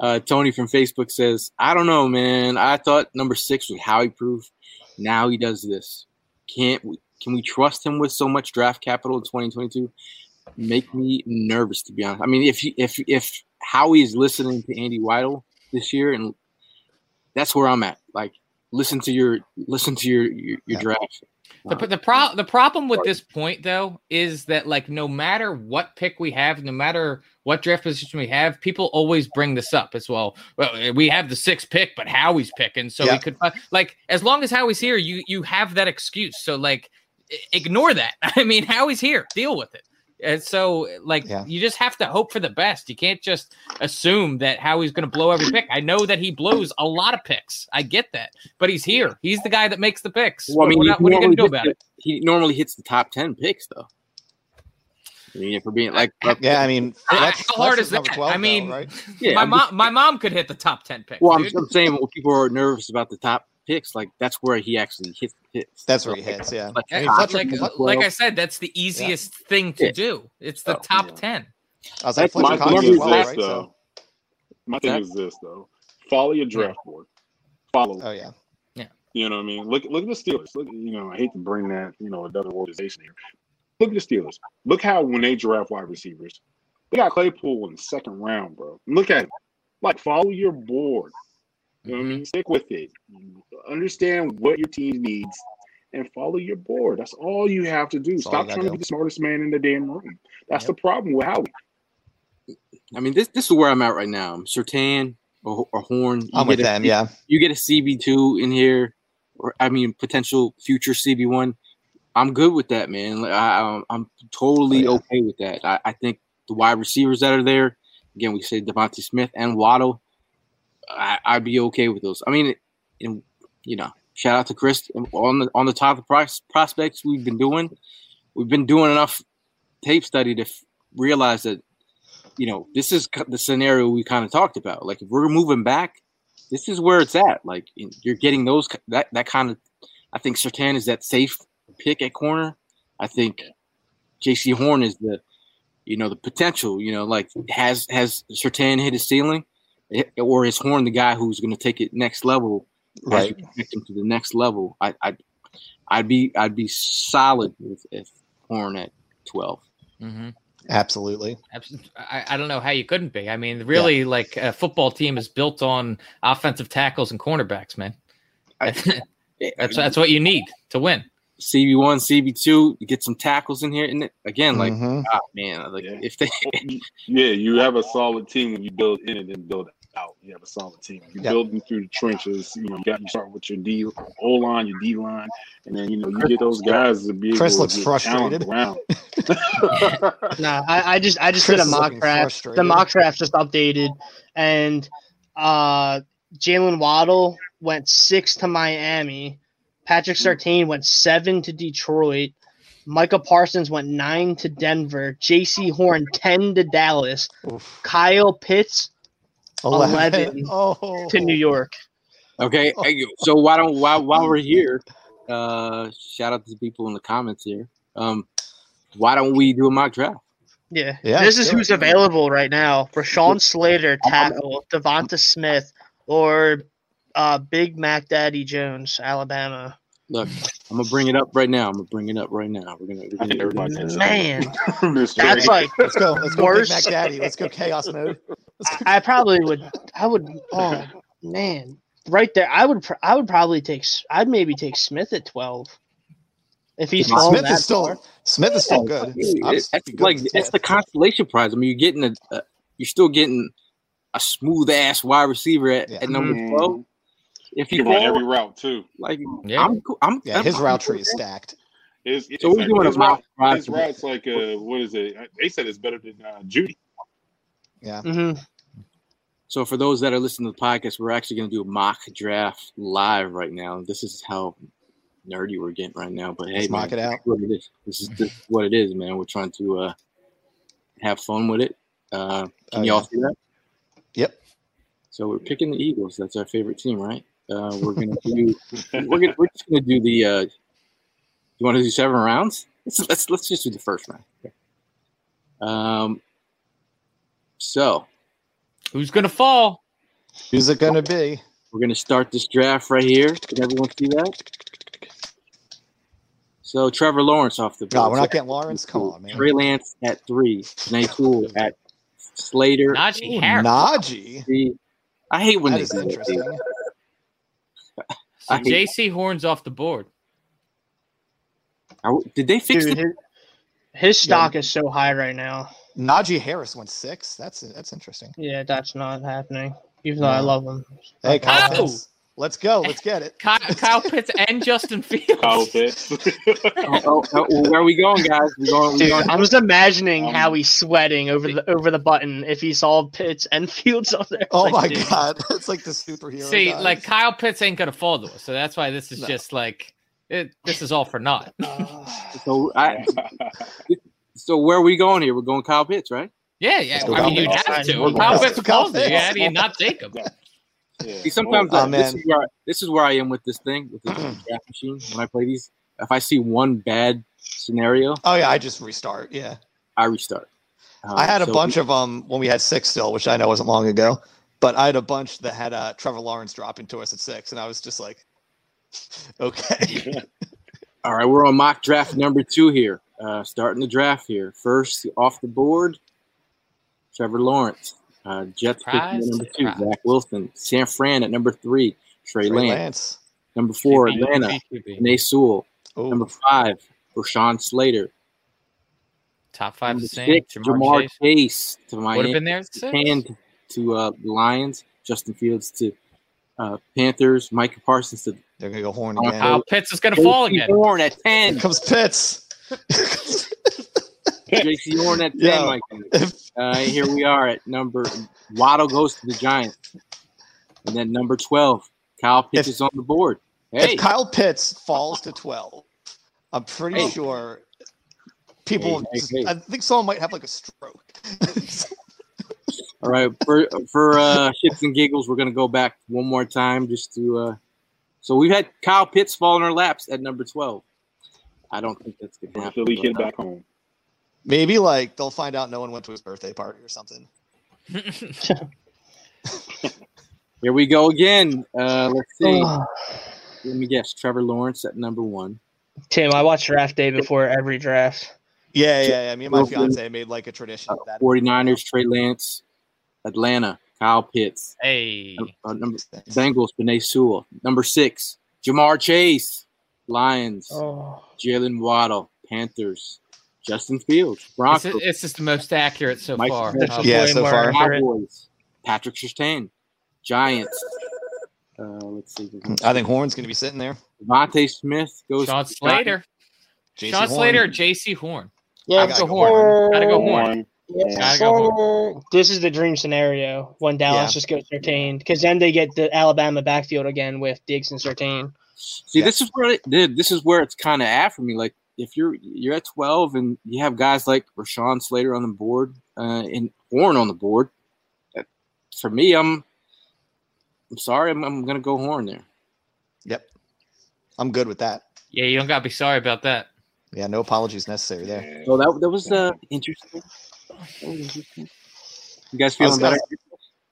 Uh, Tony from Facebook says, I don't know, man. I thought number six was Howie proof. Now he does this. Can't we? Can we trust him with so much draft capital in 2022? Make me nervous, to be honest. I mean, if he- if if Howie is listening to Andy Weidl this year, and that's where I'm at. Like, listen to your listen to your your, your Yeah. draft. The, the pro the problem with this point though is that like no matter what pick we have, no matter what draft position we have, people always bring this up as well. Well, eh, we have the sixth pick, but Howie's picking, so Yeah. we could uh, like as long as Howie's here, you you have that excuse. So like ignore that. I mean, Howie's here, deal with it. And so like Yeah. you just have to hope for the best. You can't just assume that Howie's going to blow every pick. I know that he blows a lot of picks. I get that, but he's here. He's the guy that makes the picks. Well, I mean, what, he what are you going to do normally about hits it? the- He normally hits the top ten picks, though. I mean, if we're being like, yeah, I mean, How- how hard Lex is that? 12 I though, mean, right? yeah, my I'm just- mom, my mom could hit the top ten picks. Well, I'm. I'm saying when people are nervous about the top picks, like that's where he actually hits the. That's where he hits. Yeah. Like, I mean, Fletcher- like, Fletcher- like I said, that's the easiest thing to Yeah. do. It's the Oh, top yeah. ten. I was like, my thing is well, this, right? though. So, My thing That- is this though: follow your draft board. Follow. oh yeah, Yeah. You know what I mean? Look, look at the Steelers. Look, you know, I hate to bring that, you know, another organization here. Look at the Steelers. Look how when they draft wide receivers, they got Claypool in the second round, bro. Look at it. Like, follow your board. You know what I mean? Stick with it. Understand what your team needs and follow your board. That's all you have to do. all you Stop gotta trying to be the smartest man in the damn room. That's Yep. the problem with Howie. I mean, this this is where I'm at right now. Surtain or, or Horn. You I'm with get a- them. Yeah, You get a CB two in here, or I mean, potential future CB one. I'm good with that, man. I, I'm- I'm totally Oh, yeah. okay with that. I, I think the wide receivers that are there, again, we say DeVonta Smith and Waddle. I, I'd be okay with those. I mean, and you know, shout out to Chris on the on the top of pros- prospects we've been doing. We've been doing enough tape study to f- realize that you know this is the scenario we kind of talked about. Like if we're moving back, this is where it's at. Like you're getting those that that kind of. I think Surtain is that safe pick at corner. I think Jaycee Horn is the you know, the potential. You know, like has has Surtain hit his ceiling, or is Horn the guy who's going to take it next level? Right. Take him to the next level. I, I, I'd be I'd be solid with if Horn at twelve. hmm Absolutely. I, I don't know how you couldn't be. I mean, really, like a football team is built on offensive tackles and cornerbacks, man. that's that's what you need to win. CB one, CB two, get some tackles in here, and it- again, like Mhm. ah, man, like Yeah. if they Yeah, you have a solid team when you build in it and then build out. You have a solid team. You Yeah. build them through the trenches. You know, you got you start with your D O line, your D line, and then you know you get those guys to be Chris able looks to frustrated. around. No, I, I just I just Chris did a mock draft. The mock draft just updated, and uh, Jaylen Waddle went six to Miami. Patrick Surtain went seven to Detroit. Micah Parsons went nine to Denver. Jaycee Horn ten to Dallas. Oof. Kyle Pitts 11. 11 Oh. to New York. Okay, hey, so why don't while while we're here, uh, shout out to the people in the comments here. Um, why don't we do a mock draft? Yeah. Yeah, this is sure. who's available right now. Rashawn Slater, tackle. DeVonta Smith, or uh, Big Mac Daddy Jones, Alabama. Look, I'm gonna bring it up right now. I'm gonna bring it up right now. We're gonna, we're gonna everybody Man, that's like Let's go. Let's go, Big Mac Daddy. Let's go chaos mode. Let's. I probably would. I would. Oh man, right there. I would. I would probably take. I'd maybe take Smith at twelve. If he's fallen Smith that is still far. Smith is still good. I'm It's, it's good like with it's the consolation prize. I mean, you're getting a, a you're still getting a smooth ass wide receiver at, Yeah. at number Mhm. twelve. If He you can run every route too. like Yeah. I'm, I'm yeah, I'm his cool route tree is that. stacked. His, So we're doing a his mock route, draft. his route's like uh, what is it? They said it's better than uh, Judy. Yeah. hmm So for those that are listening to the podcast, we're actually going to do a mock draft live right now. This is how nerdy we're getting right now. But hey, Let's man, mock it out. this is what it is. This is, this is what it is, man. We're trying to uh, have fun with it. Uh, can Oh, y'all yeah. see that? Yep. So we're picking the Eagles. That's our favorite team, right? Uh, we're gonna do. we're gonna. We're just gonna do the. Uh, you want to do seven rounds? Let's let's let's just do the first round. Okay. Um. So Who's gonna fall? Who's it going to be? we're gonna start this draft right here. Can everyone see that? So Trevor Lawrence off the God, board. we're not getting Lawrence. Come on, man. Trey Lance at three. Nate Tool at Slater. Najee Ooh, Harris. Najee. three. I hate when That they is interesting. So I hate- Jaycee Horn's off the board. I- Did they fix Dude, it? his, his stock is so high right now. Najee Harris went six. That's that's interesting. Yeah, that's not happening. Even though I love him. Hey, Kyle Oh! Pitts, let's go. Let's get it. Kyle, Kyle Pitts and Justin Fields. Kyle Pitts. Oh, oh, oh, where are we going, guys? We going? We Dude, going? I'm just imagining Um, how he's sweating over the over the button if he saw Pitts and Fields on there. Oh Like, my dude. god, it's like the superhero. See, guys. like Kyle Pitts ain't gonna fall to us, so that's why this is No. just like it, this is all for naught. So, I, so where are we going here? We're going Kyle Pitts, right? Yeah, yeah. Let's I mean, you have to. We're If Kyle Kyle Pitts Pitts. falls to how do you not take him? Yeah. See, sometimes Oh, uh, this is where I, this is where I am with this thing with the draft machine. When I play these, if I see one bad scenario, oh yeah, I just restart. Yeah, I restart. Um, I had a so bunch of them when we had six still, which I know wasn't long ago. But I had a bunch that had uh, Trevor Lawrence dropping to us at six, and I was just like, okay. All right, we're on mock draft number two here. Uh, starting the draft here. First off the board, Trevor Lawrence. Uh, Jets pick Surprise, number two. surprise. Zach Wilson. San Fran at number three. Trey, Trey Lance. Lance. Number four, QB, Atlanta. QB. Penei Sewell. Ooh. Number five, Rashawn Slater. Top five Number the same. six, Ja'Marr, Ja'Marr Chase Chase to would Miami. have been there. at six. And to uh, the Lions. Justin Fields to uh, Panthers. Micah Parsons to They're gonna go horn Oh, again. Kyle Pitts is gonna fall again. Horn at Here 10. comes Pitts. Jaycee Horn at 10, Yeah. Mike. Uh, here we are at number Waddle goes to the Giants. And then number 12, Kyle Pitts If- is on the board. Hey, If Kyle Pitts falls to twelve, I'm pretty Hey. sure people. Hey, hey. I think someone might have like a stroke. all right. For for uh, shits and giggles, we're gonna go back one more time just to. Uh, so we've had Kyle Pitts fall in our laps at number 12. I don't think that's gonna happen. Until he but, get uh, back home. Maybe like they'll find out no one went to his birthday party or something. Here we go again. Uh, let's see. Let me guess. Trevor Lawrence at number one. Tim, I watch draft day before every draft. Yeah, yeah, yeah. Me and my fiance made like a tradition. of that. 49ers, Trey Lance. Atlanta, Kyle Pitts. hey, Uh, number Bengals, Penei Sewell. Number six, Ja'Marr Chase. Lions, Oh, Jaylen Waddle. Panthers, Justin Fields. Broncos, is, it's just the most accurate so Mike far. Smith. Yeah, so far. Cowboys, Patrick Surtain. Giants. Uh, let's see. I think Horn's going to be sitting there. DeVonta Smith goes. Sean Slater, Jaycee Sean Horn. Slater, Jaycee Horn. Yeah, gotta go go Horn. Gotta go Horn. Horn. Yes, Gotta go sir. This is the dream scenario when Dallas Yeah. just goes Surtain because then they get the Alabama backfield again with Diggs and Surtain. See, Yeah. this is where it, dude, this is where it's kind of at for me. Like, if you're you're at 12 and you have guys like Rashawn Slater on the board uh, and Horn on the board, that, for me, I'm I'm sorry, I'm, I'm gonna go Horn there. Yep. I'm good with that. Yeah, you don't gotta be sorry about that. Yeah, no apologies necessary there. Yeah. So that that was uh, interesting. That was interesting. You guys I was feeling better?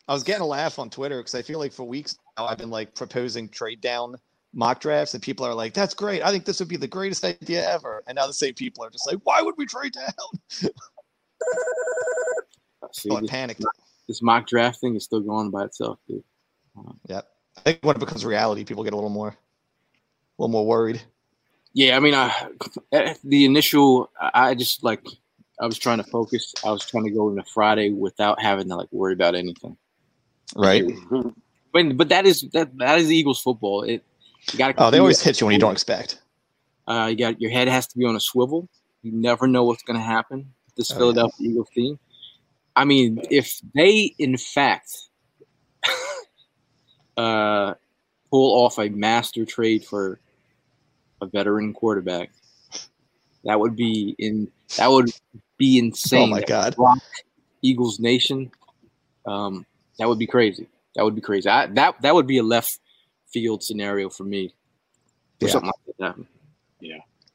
I was getting a laugh on Twitter because I feel like for weeks now I've been like proposing trade down mock drafts, and people are like, "That's great. I think this would be the greatest idea ever." And now the same people are just like, "Why would we trade down?" See, Oh, I this, panicked. this mock draft thing is still going by itself, dude. Uh-huh. Yep. I think when it becomes reality, people get a little more, a little more worried. Yeah, I mean, I, the initial, I I just like, I was trying to focus. I was trying to go into Friday without having to like worry about anything. Right. But but that is that that is Eagles football. It you got Oh, they always hit you when you don't expect. Uh, you got your head has to be on a swivel. You never know what's going to happen. with This Oh, yeah. Philadelphia Eagles team. I mean, if they in fact uh, pull off a master trade for a veteran quarterback, that would be in that would be insane. Oh my god. Eagles Nation. Um, that would be crazy. That would be crazy. I, that that would be a left field scenario for me. For Yeah. something like that. to happen.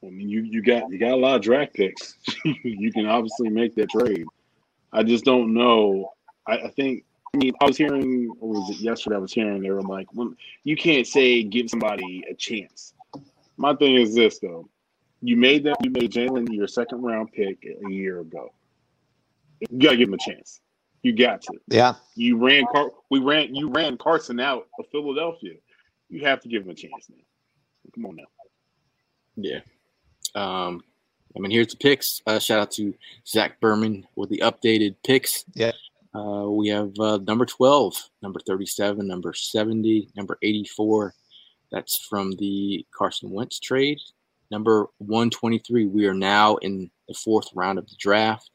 I mean, you you got you got a lot of draft picks. you can obviously make that trade. I just don't know. I, I think. I mean, I was hearing, or was it yesterday? I was hearing they were like, well, you can't say give somebody a chance. My thing is this though: you made that you made Jalen your second round pick a year ago. You gotta give him a chance. You got to. Yeah. You ran Car- we ran you ran Carson out of Philadelphia. You have to give him a chance now. Come on now. Yeah. Um, I mean, here's the picks. Uh, shout out to Zach Berman with the updated picks. Yeah. Uh, we have uh, number 12, number 37, number 70, number 84. That's from the Carson Wentz trade. Number 123, we are now in the fourth round of the draft.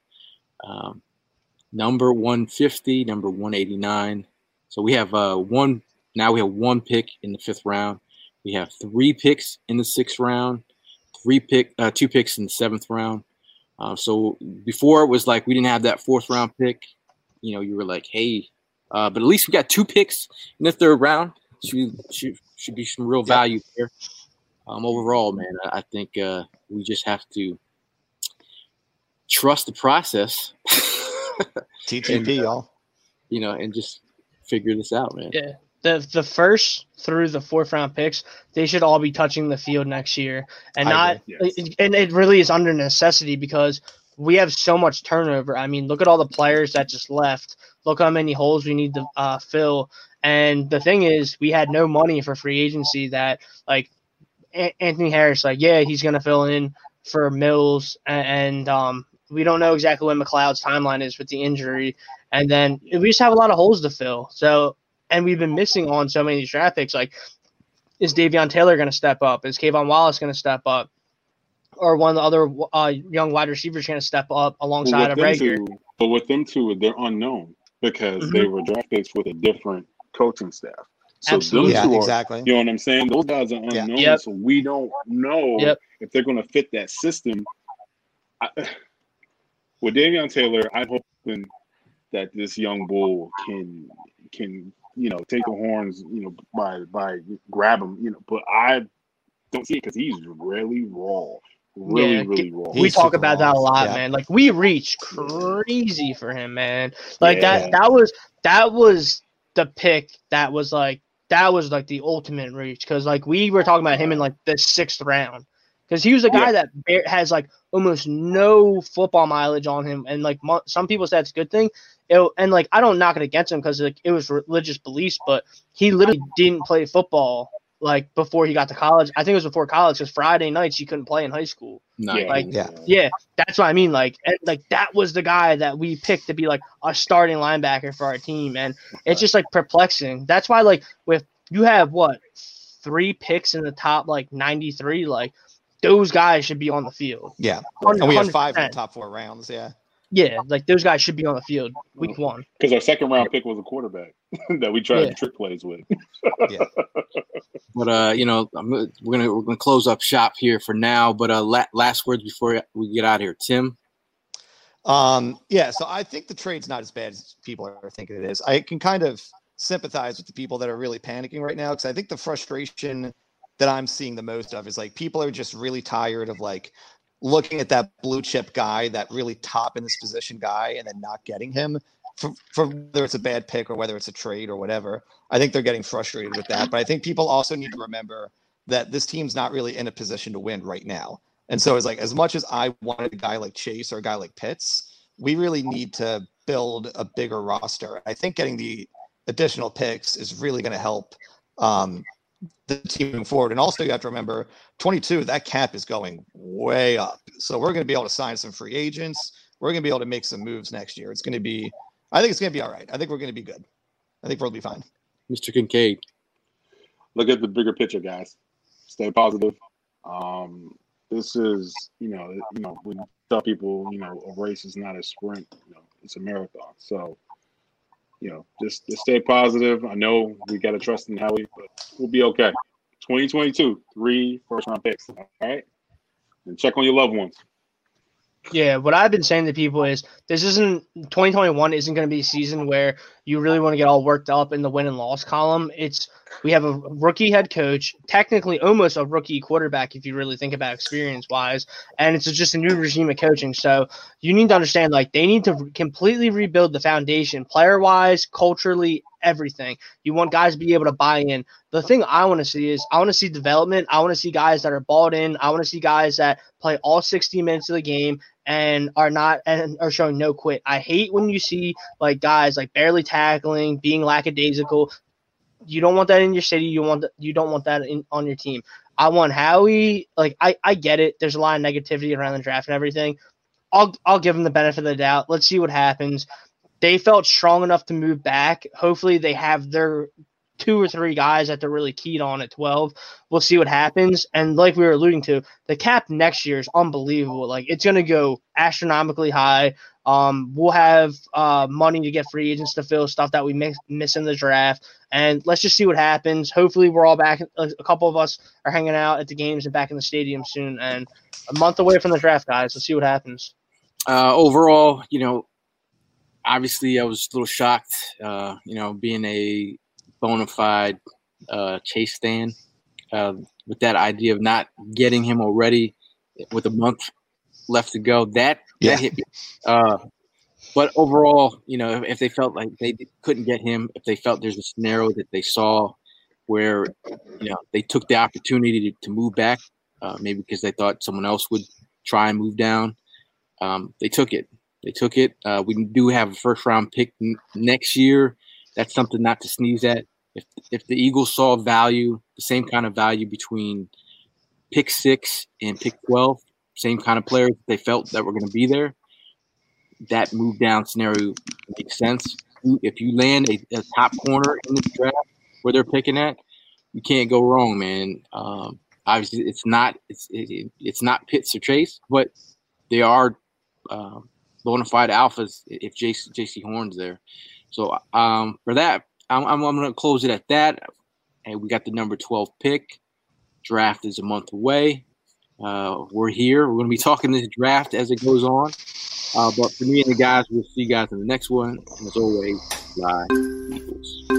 Um, number 150, number 189. So we have uh, one, now we have one pick in the fifth round. We have three picks in the sixth round, three pick, uh, two picks in the seventh round. Uh, so before it was like we didn't have that fourth round pick. You know, you were like, hey, uh, but at least we got two picks in the third round. Should should, should be some real value there. Um, overall, man, I, I think uh, we just have to trust the process. TTP, y'all. you know, and just figure this out, man. Yeah. The the first through the fourth round picks, they should all be touching the field next year, and not. yes. And it really is under necessity because we have so much turnover. I mean, look at all the players that just left. Look how many holes we need to uh, fill. And the thing is, we had no money for free agency. That like A- Anthony Harris, like yeah, he's gonna fill in for Mills, and, and um, we don't know exactly when McLeod's timeline is with the injury. And then we just have a lot of holes to fill. So and we've been missing on so many of these draft picks. Like, is Davion Taylor going to step up? Is Kayvon Wallace going to step up? Or one of the other uh, young wide receivers going to step up alongside But of with Reagor? two, but with them two, they're unknown because Mm-hmm. they were draft picks with a different coaching staff. So Absolutely. them Yeah, are, exactly. you know what I'm saying? Those guys are Yeah. unknown, Yep. so we don't know Yep. if they're going to fit that system. I, with Davion Taylor, I'm hoping that this young bull can can you know take the horns, you know, by by grab him, you know. But I don't see it because he's really raw, really, Yeah, really raw. we He's talk super about that a lot, yeah. man. Like we reach crazy for him, man. Like Yeah. that that was that was the pick that was like that was like the ultimate reach because like we were talking about him in like the sixth round because he was a guy Yeah. that has like almost no football mileage on him and like mo- some people say it's a good thing it, and like I don't knock it against him because like it was religious beliefs but he literally didn't play football like before he got to college I think it was before college because Friday nights you couldn't play in high school No, Yeah, like, Yeah. yeah, that's what I mean. Like, and like that was the guy that we picked to be like a starting linebacker for our team, and it's just like perplexing. That's why, like, with you have what three picks in the top like ninety three, like those guys should be on the field. Yeah. 100%. And we have five in the top four rounds. Yeah. Yeah, like those guys should be on the field week one. Because our second round pick was a quarterback that we tried Yeah. trick plays with. But uh, you know, I'm, we're gonna we're gonna close up shop here for now. But uh, la- last words before we get out of here, Tim. Um, yeah, so I think the trade's not as bad as people are thinking it is. I can kind of sympathize with the people that are really panicking right now because I think the frustration that I'm seeing the most of is like people are just really tired of like looking at that blue chip guy, that really top in this position guy, and then not getting him for, for whether it's a bad pick or whether it's a trade or whatever. I think they're getting frustrated with that. But I think people also need to remember that this team's not really in a position to win right now. And so it's like as much as I wanted a guy like Chase or a guy like Pitts, we really need to build a bigger roster. I think getting the additional picks is really going to help um, the team moving forward. And also, you have to remember 22, that cap is going way up. So we're going to be able to sign some free agents. We're going to be able to make some moves next year. It's going to be, I think it's going to be all right. I think we're going to be good. I think we'll be fine. Mr. Kincaid. Look at the bigger picture, guys. Stay positive. Um, this is, you know, you know, when you tell people, you know, a race is not a sprint, you know, it's a marathon. So, you know, just, just stay positive. I know we got to trust in Howie, but we'll be okay. 2022, three first round picks. All right. And check on your loved ones. Yeah, what I've been saying to people is this isn't 2021 isn't going to be a season where you really want to get all worked up in the win and loss column. It's we have a rookie head coach, technically almost a rookie quarterback if you really think about experience wise, and it's just a new regime of coaching. So you need to understand like they need to completely rebuild the foundation, player wise, culturally, everything. You want guys to be able to buy in. The thing I want to see is I want to see development. I want to see guys that are bought in. I want to see guys that play all 60 minutes of the game and are not and are showing no quit. I hate when you see like guys like barely tackling, being lackadaisical. You don't want that in your city. You want you don't want that in on your team. I want Howie. Like I I get it. There's a lot of negativity around the draft and everything. I'll I'll give him the benefit of the doubt. Let's see what happens. They felt strong enough to move back. Hopefully they have their two or three guys that they're really keyed on at 12. We'll see what happens. And like we were alluding to, the cap next year is unbelievable. Like it's going to go astronomically high. Um, we'll have uh, money to get free agents to fill stuff that we miss, miss in the draft. And let's just see what happens. Hopefully, we're all back. A, couple of us are hanging out at the games and back in the stadium soon. And a month away from the draft, guys. Let's see what happens. Uh, overall, you know, obviously I was a little shocked, uh, you know, being a bona fide uh, Chase stand uh, with that idea of not getting him already with a month left to go. That, Yeah. that hit me. Uh, but overall, you know, if, if they felt like they couldn't get him, if they felt there's a scenario that they saw where, you know, they took the opportunity to, to move back, uh, maybe because they thought someone else would try and move down, um, they took it. They took it. Uh, we do have a first round pick n- next year. That's something not to sneeze at. If if the Eagles saw value, the same kind of value between pick six and pick twelve, same kind of players they felt that were going to be there, that move down scenario makes sense. If you land a, a top corner in the draft where they're picking at, you can't go wrong, man. Um, obviously, it's not it's it, it's not Pitts or Chase, but they are uh, bona fide alphas if Jaycee, Jaycee Horn's there. So um, for that, I'm, I'm, I'm going to close it at that. And we got the number 12 pick. Draft is a month away. Uh, we're here. We're going to be talking this draft as it goes on. Uh, but for me and the guys, we'll see you guys in the next one. And as always, Eagles.